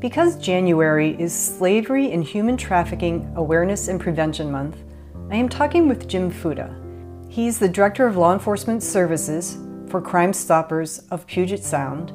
Because January is Slavery and Human Trafficking Awareness and Prevention Month, I am talking with Jim Fuda. He's the Director of Law Enforcement Services for Crime Stoppers of Puget Sound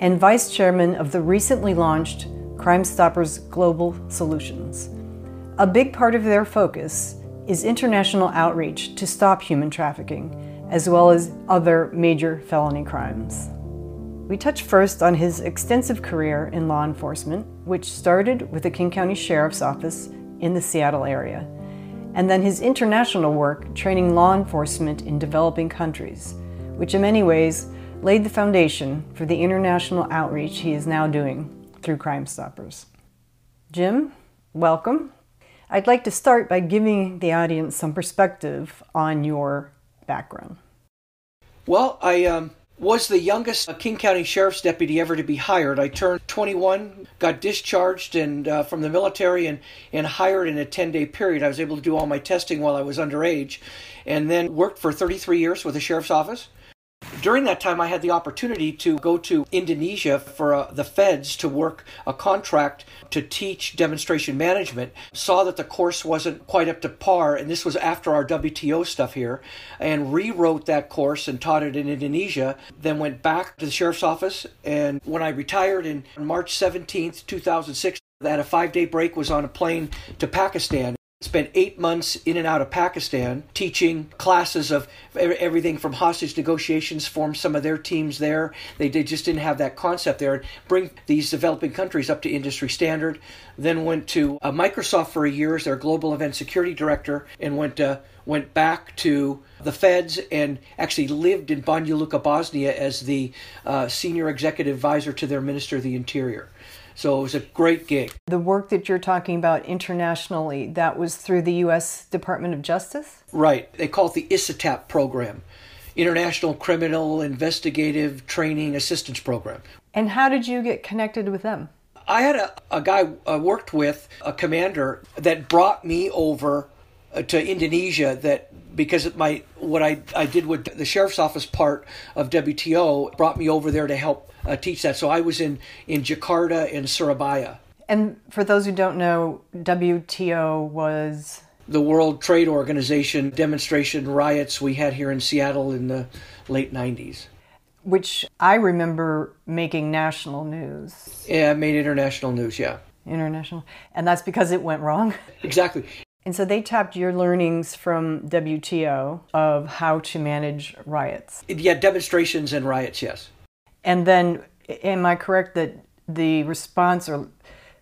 and Vice Chairman of the recently launched Crime Stoppers Global Solutions. A big part of their focus is international outreach to stop human trafficking, as well as other major felony crimes. We touch first on his extensive career in law enforcement, which started with the King County Sheriff's Office in the Seattle area, and then his international work training law enforcement in developing countries, which in many ways laid the foundation for the international outreach he is now doing through Crime Stoppers. Jim, welcome. I'd like to start by giving the audience some perspective on your background. Well, I um, was the youngest King County Sheriff's deputy ever to be hired. I turned 21, got discharged and uh, from the military and, and hired in a 10 day period. I was able to do all my testing while I was underage and then worked for 33 years with the sheriff's office. During that time, I had the opportunity to go to Indonesia for uh, the feds to work a contract to teach demonstration management. Saw that the course wasn't quite up to par, and this was after our WTO stuff here, and rewrote that course and taught it in Indonesia. Then went back to the sheriff's office, and when I retired in March 17th, 2006, I had a five day break, was on a plane to Pakistan spent eight months in and out of Pakistan teaching classes of everything from hostage negotiations, formed some of their teams there. They just didn't have that concept there. And bring these developing countries up to industry standard. Then went to uh, Microsoft for a year as their global event security director and went, uh, went back to the feds and actually lived in Banja Luka, Bosnia as the uh, senior executive advisor to their minister of the interior. So it was a great gig. The work that you're talking about internationally, that was through the U.S. Department of Justice? Right. They call it the ICITAP program, International Criminal Investigative Training Assistance Program. And how did you get connected with them? I had a, a guy I worked with, a commander, that brought me over uh, to Indonesia that because of my what I, I did with the sheriff's office part of WTO brought me over there to help uh, teach that. So I was in, in Jakarta and Surabaya. And for those who don't know, WTO was the World Trade Organization demonstration riots we had here in Seattle in the late 90s. Which I remember making national news. Yeah, it made international news, yeah. International. And that's because it went wrong? Exactly. And so they tapped your learnings from WTO of how to manage riots. Yeah, demonstrations and riots, yes. And then, am I correct that the response or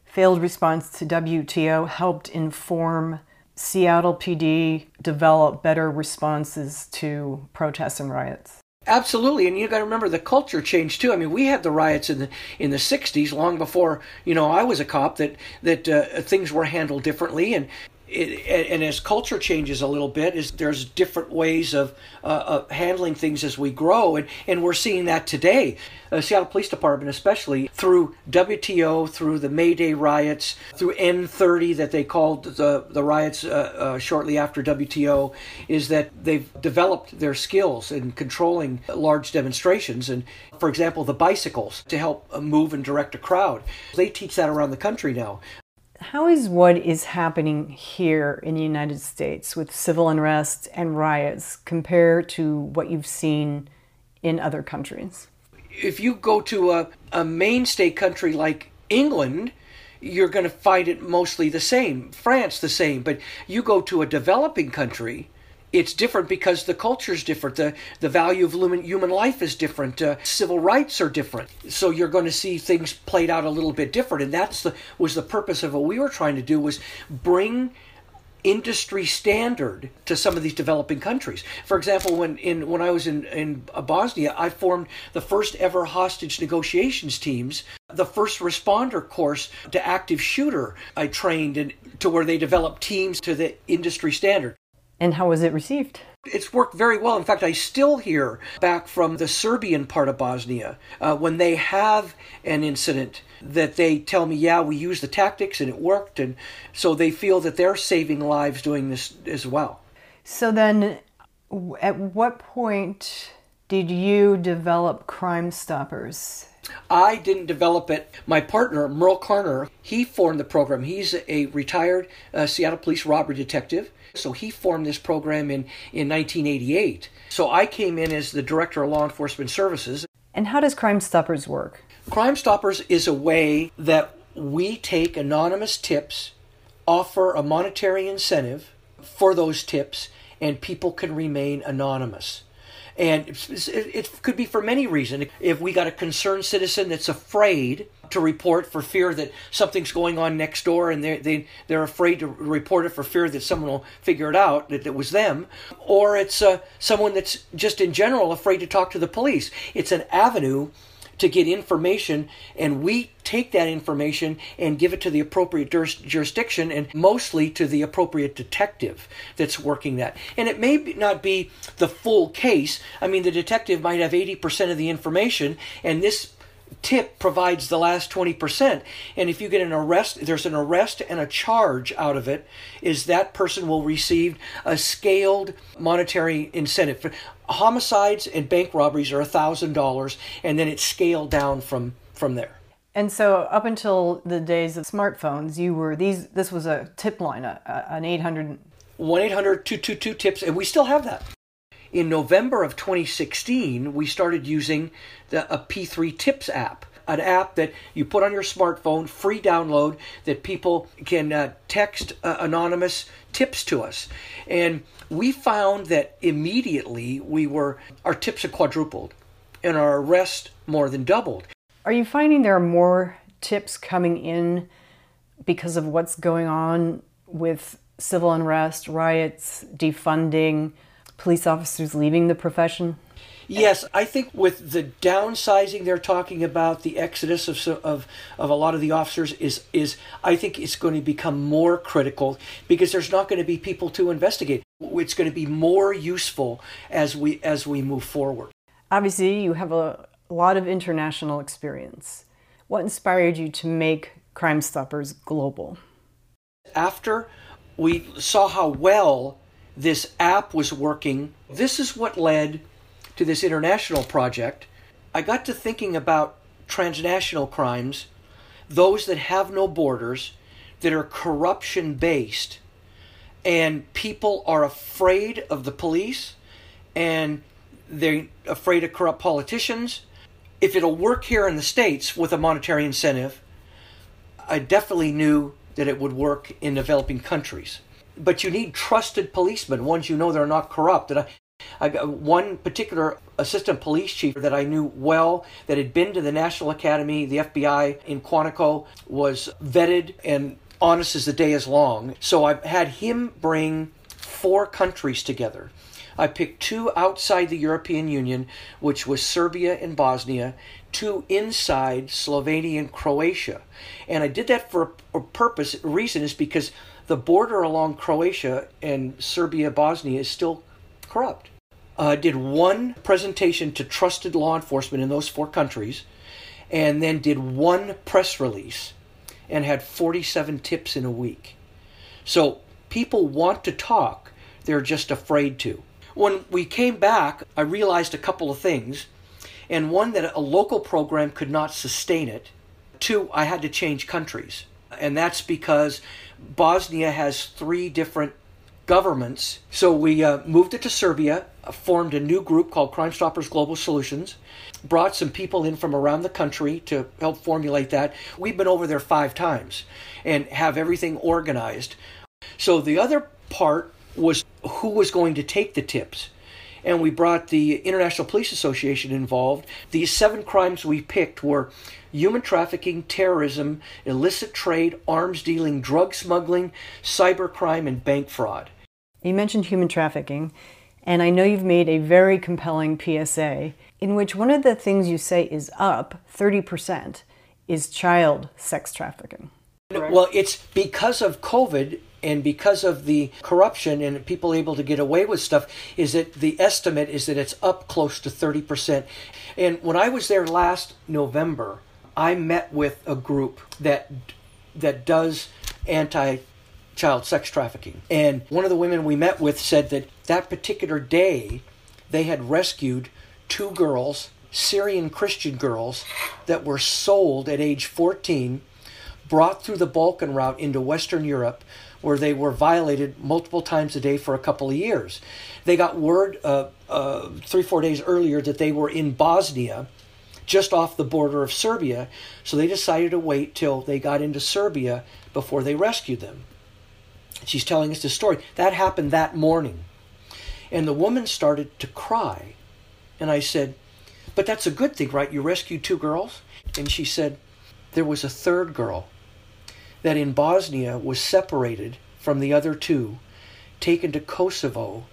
failed response to WTO helped inform Seattle PD develop better responses to protests and riots? Absolutely, and you got to remember the culture changed too. I mean, we had the riots in the in the '60s, long before you know I was a cop. That that uh, things were handled differently, and it, and as culture changes a little bit, is there's different ways of, uh, handling things as we grow, and, and we're seeing that today. Uh, Seattle Police Department, especially through WTO, through the May Day riots, through N30 that they called the the riots uh, uh shortly after WTO, is that they've developed their skills in controlling large demonstrations, and for example, the bicycles to help move and direct a crowd. They teach that around the country now. How is what is happening here in the United States with civil unrest and riots compare to what you've seen in other countries? If you go to a, a mainstay country like England, you're going to find it mostly the same. France, the same. But you go to a developing country, it's different because the culture is different. The, the value of human life is different. Uh, civil rights are different. So you're going to see things played out a little bit different. And that's the was the purpose of what we were trying to do was bring industry standard to some of these developing countries. For example, when in when I was in in Bosnia, I formed the first ever hostage negotiations teams, the first responder course to active shooter. I trained in, to where they developed teams to the industry standard. And how was it received? It's worked very well. In fact, I still hear back from the Serbian part of Bosnia uh, when they have an incident that they tell me, yeah, we used the tactics and it worked. And so they feel that they're saving lives doing this as well. So then, at what point did you develop Crime Stoppers I didn't develop it. My partner, Merle Carner, he formed the program. He's a retired uh, Seattle Police robbery detective. So he formed this program in, in 1988. So I came in as the director of law enforcement services. And how does Crime Stoppers work? Crime Stoppers is a way that we take anonymous tips, offer a monetary incentive for those tips, and people can remain anonymous. And it could be for many reasons. If we got a concerned citizen that's afraid to report for fear that something's going on next door and they're, they, they're afraid to report it for fear that someone will figure it out that it was them, or it's uh, someone that's just in general afraid to talk to the police. It's an avenue to get information, and we take that information and give it to the appropriate jurisdiction and mostly to the appropriate detective that's working that. And it may not be the full case. I mean, the detective might have 80% of the information, and this tip provides the last 20%. And if you get an arrest, there's an arrest and a charge out of it, is that person will receive a scaled monetary incentive. Homicides and bank robberies are $1,000 and then it's scaled down from from there. And so up until the days of smartphones, you were these this was a tip line, a, a, an 800 1-800-222 tips and we still have that in November of 2016, we started using the, a P3 Tips app, an app that you put on your smartphone, free download, that people can uh, text uh, anonymous tips to us. And we found that immediately we were, our tips had quadrupled and our arrests more than doubled. Are you finding there are more tips coming in because of what's going on with civil unrest, riots, defunding? Police officers leaving the profession? Yes, I think with the downsizing they're talking about, the exodus of, of of a lot of the officers is is I think it's going to become more critical because there's not going to be people to investigate. It's going to be more useful as we as we move forward. Obviously, you have a lot of international experience. What inspired you to make Crime Stoppers global? After we saw how well this app was working. This is what led to this international project. I got to thinking about transnational crimes, those that have no borders, that are corruption based, and people are afraid of the police and they're afraid of corrupt politicians. If it'll work here in the States with a monetary incentive, I definitely knew that it would work in developing countries but you need trusted policemen, ones you know they're not corrupt. And I, I one particular assistant police chief that I knew well that had been to the National Academy, the FBI in Quantico, was vetted and honest as the day is long. So I had him bring four countries together. I picked two outside the European Union, which was Serbia and Bosnia, two inside Slovenia and Croatia. And I did that for a purpose, reason is because the border along Croatia and Serbia, Bosnia is still corrupt. Uh, did one presentation to trusted law enforcement in those four countries, and then did one press release and had 47 tips in a week. So people want to talk, they're just afraid to. When we came back, I realized a couple of things, and one that a local program could not sustain it. Two, I had to change countries, and that's because Bosnia has three different governments. So we uh, moved it to Serbia, uh, formed a new group called Crime Stoppers Global Solutions, brought some people in from around the country to help formulate that. We've been over there five times and have everything organized. So the other part was who was going to take the tips and we brought the International Police Association involved. These seven crimes we picked were human trafficking, terrorism, illicit trade, arms dealing, drug smuggling, cybercrime, and bank fraud. You mentioned human trafficking, and I know you've made a very compelling PSA in which one of the things you say is up 30% is child sex trafficking. Well, it's because of COVID and because of the corruption and people able to get away with stuff is that the estimate is that it's up close to 30% and when i was there last november i met with a group that that does anti child sex trafficking. And one of the women we met with said that that particular day they had rescued two girls Syrian Christian girls that were sold at age 14, brought through the Balkan route into Western Europe, where they were violated multiple times a day for a couple of years. They got word uh, uh, three, four days earlier that they were in Bosnia, just off the border of Serbia, so they decided to wait till they got into Serbia before they rescued them. She's telling us the story. That happened that morning. And the woman started to cry. And I said, But that's a good thing, right? You rescued two girls? And she said, There was a third girl that in Bosnia was separated from the other two, taken to Kosovo,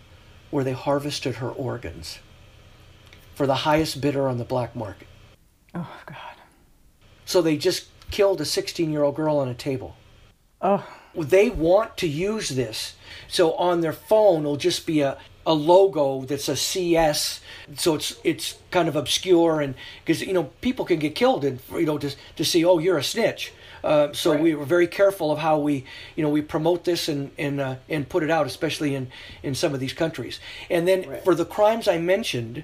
where they harvested her organs for the highest bidder on the black market. Oh, God. So they just killed a 16 year old girl on a table. Oh. They want to use this. So on their phone, it'll just be a, a logo that's a CS. So it's it's kind of obscure and because you know people can get killed and you know to to see oh you're a snitch. Uh, so right. we were very careful of how we, you know, we promote this and and uh, and put it out, especially in in some of these countries. And then right. for the crimes I mentioned,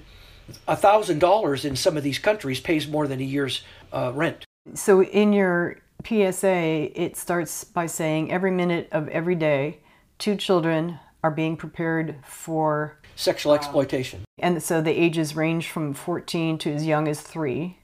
a thousand dollars in some of these countries pays more than a year's uh, rent. So in your PSA, it starts by saying every minute of every day, two children are being prepared for sexual exploitation. And so the ages range from 14 to as young as three.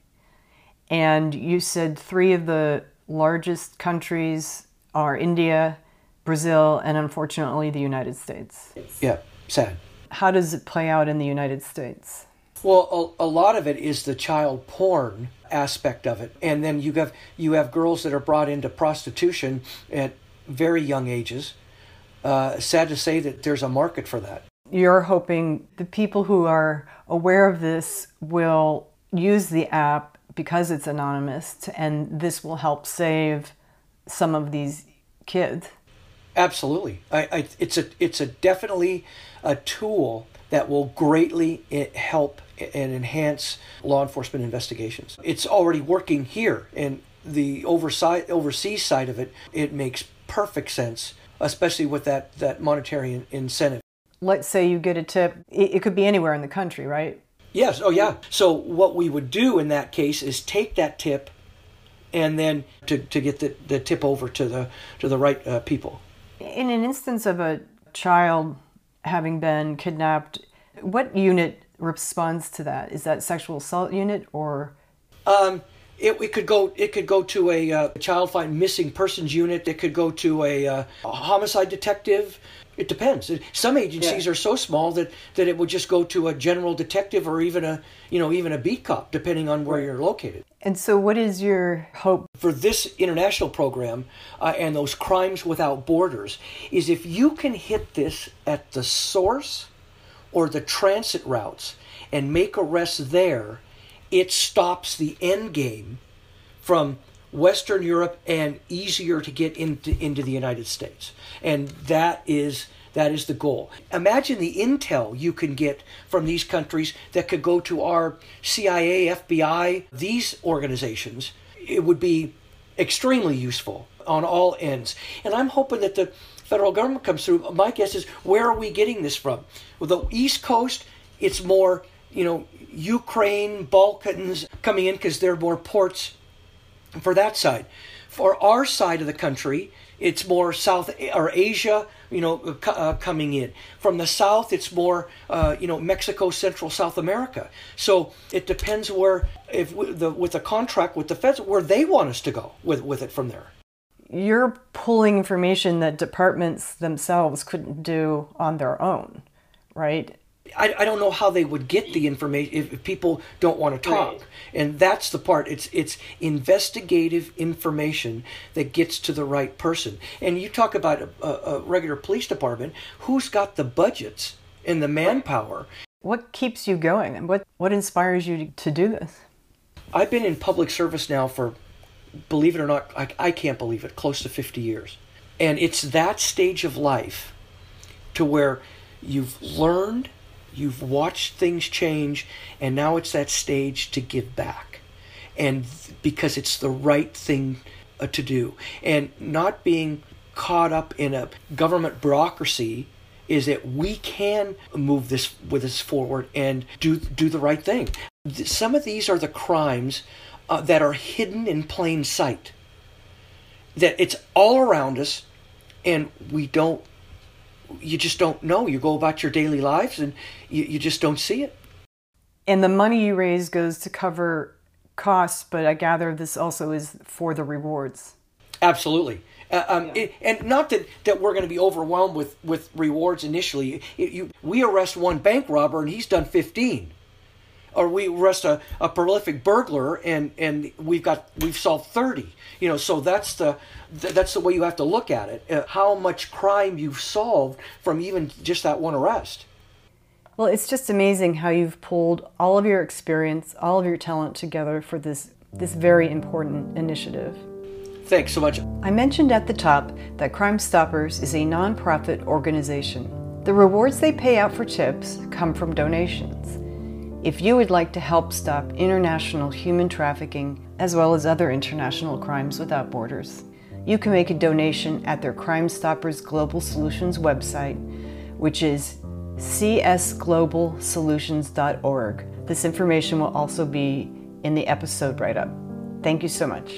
And you said three of the largest countries are India, Brazil, and unfortunately the United States. Yeah, sad. How does it play out in the United States? Well, a, a, lot of it is the child porn aspect of it, and then you have you have girls that are brought into prostitution at very young ages. Uh, sad to say that there's a market for that. You're hoping the people who are aware of this will use the app because it's anonymous, and this will help save some of these kids. Absolutely, I, I, it's a it's a definitely a tool that will greatly eh, help and enhance law enforcement investigations. It's already working here, and the oversight, overseas side of it, it makes perfect sense, especially with that, that monetary incentive. Let's say you get a tip, it, it could be anywhere in the country, right? Yes, oh yeah. So, what we would do in that case is take that tip and then to, to get the, the tip over to the, to the right uh, people. In an instance of a child having been kidnapped, what unit responds to that? Is that sexual assault unit or? Um, it, it could go. It could go to a uh, child find missing persons unit. It could go to a, uh, a homicide detective. It depends. Some agencies yeah. are so small that, that it would just go to a general detective or even a you know even a beat cop, depending on where you're located. And so, what is your hope for this international program uh, and those crimes without borders? Is if you can hit this at the source or the transit routes and make arrests there, it stops the end game from Western Europe and easier to get into, into the United States. And that is that is the goal. Imagine the intel you can get from these countries that could go to our CIA, FBI, these organizations. It would be extremely useful on all ends. And I'm hoping that the federal government comes through. My guess is where are we getting this from? Well, the East Coast, it's more, you know, Ukraine, Balkans coming in because there are more ports for that side. For our side of the country, it's more South or Asia, you know, uh, coming in. From the south, it's more, uh, you know, Mexico, Central South America. So it depends where, if the with the contract with the feds, where they want us to go with with it from there you're pulling information that departments themselves couldn't do on their own, right? I, I don't know how they would get the information if, if people don't want to talk, right. and that's the part. It's it's investigative information that gets to the right person. And you talk about a, a regular police department, who's got the budgets and the manpower? What keeps you going, and what what inspires you to, to do this? I've been in public service now for believe it or not, I, I can't believe it, close to 50 years. And it's that stage of life to where you've learned, you've watched things change, and now it's that stage to give back. And because it's the right thing uh, to do. And not being caught up in a government bureaucracy is that we can move this with us forward and do do the right thing. Some of these are the crimes uh, that are hidden in plain sight. That it's all around us, and we don't. You just don't know. You go about your daily lives, and you, you just don't see it. And the money you raise goes to cover costs, but I gather this also is for the rewards. Absolutely. Uh, um, yeah. it, and not that, that we're going to be overwhelmed with, with rewards initially. It, you, we arrest one bank robber and he's done 15 or we arrest a, a prolific burglar and and we've got we've solved 30 you know so that's the that's the way you have to look at it uh, how much crime you've solved from even just that one arrest. Well it's just amazing how you've pulled all of your experience all of your talent together for this this very important initiative. Thanks so much. I mentioned at the top that crime stoppers is a nonprofit organization. The rewards they pay out for tips come from donations if you would like to help stop international human trafficking as well as other international crimes without borders, you can make a donation at their Crime Stoppers Global Solutions website, which is csglobalsolutions.org. This information will also be in the episode write up. Thank you so much.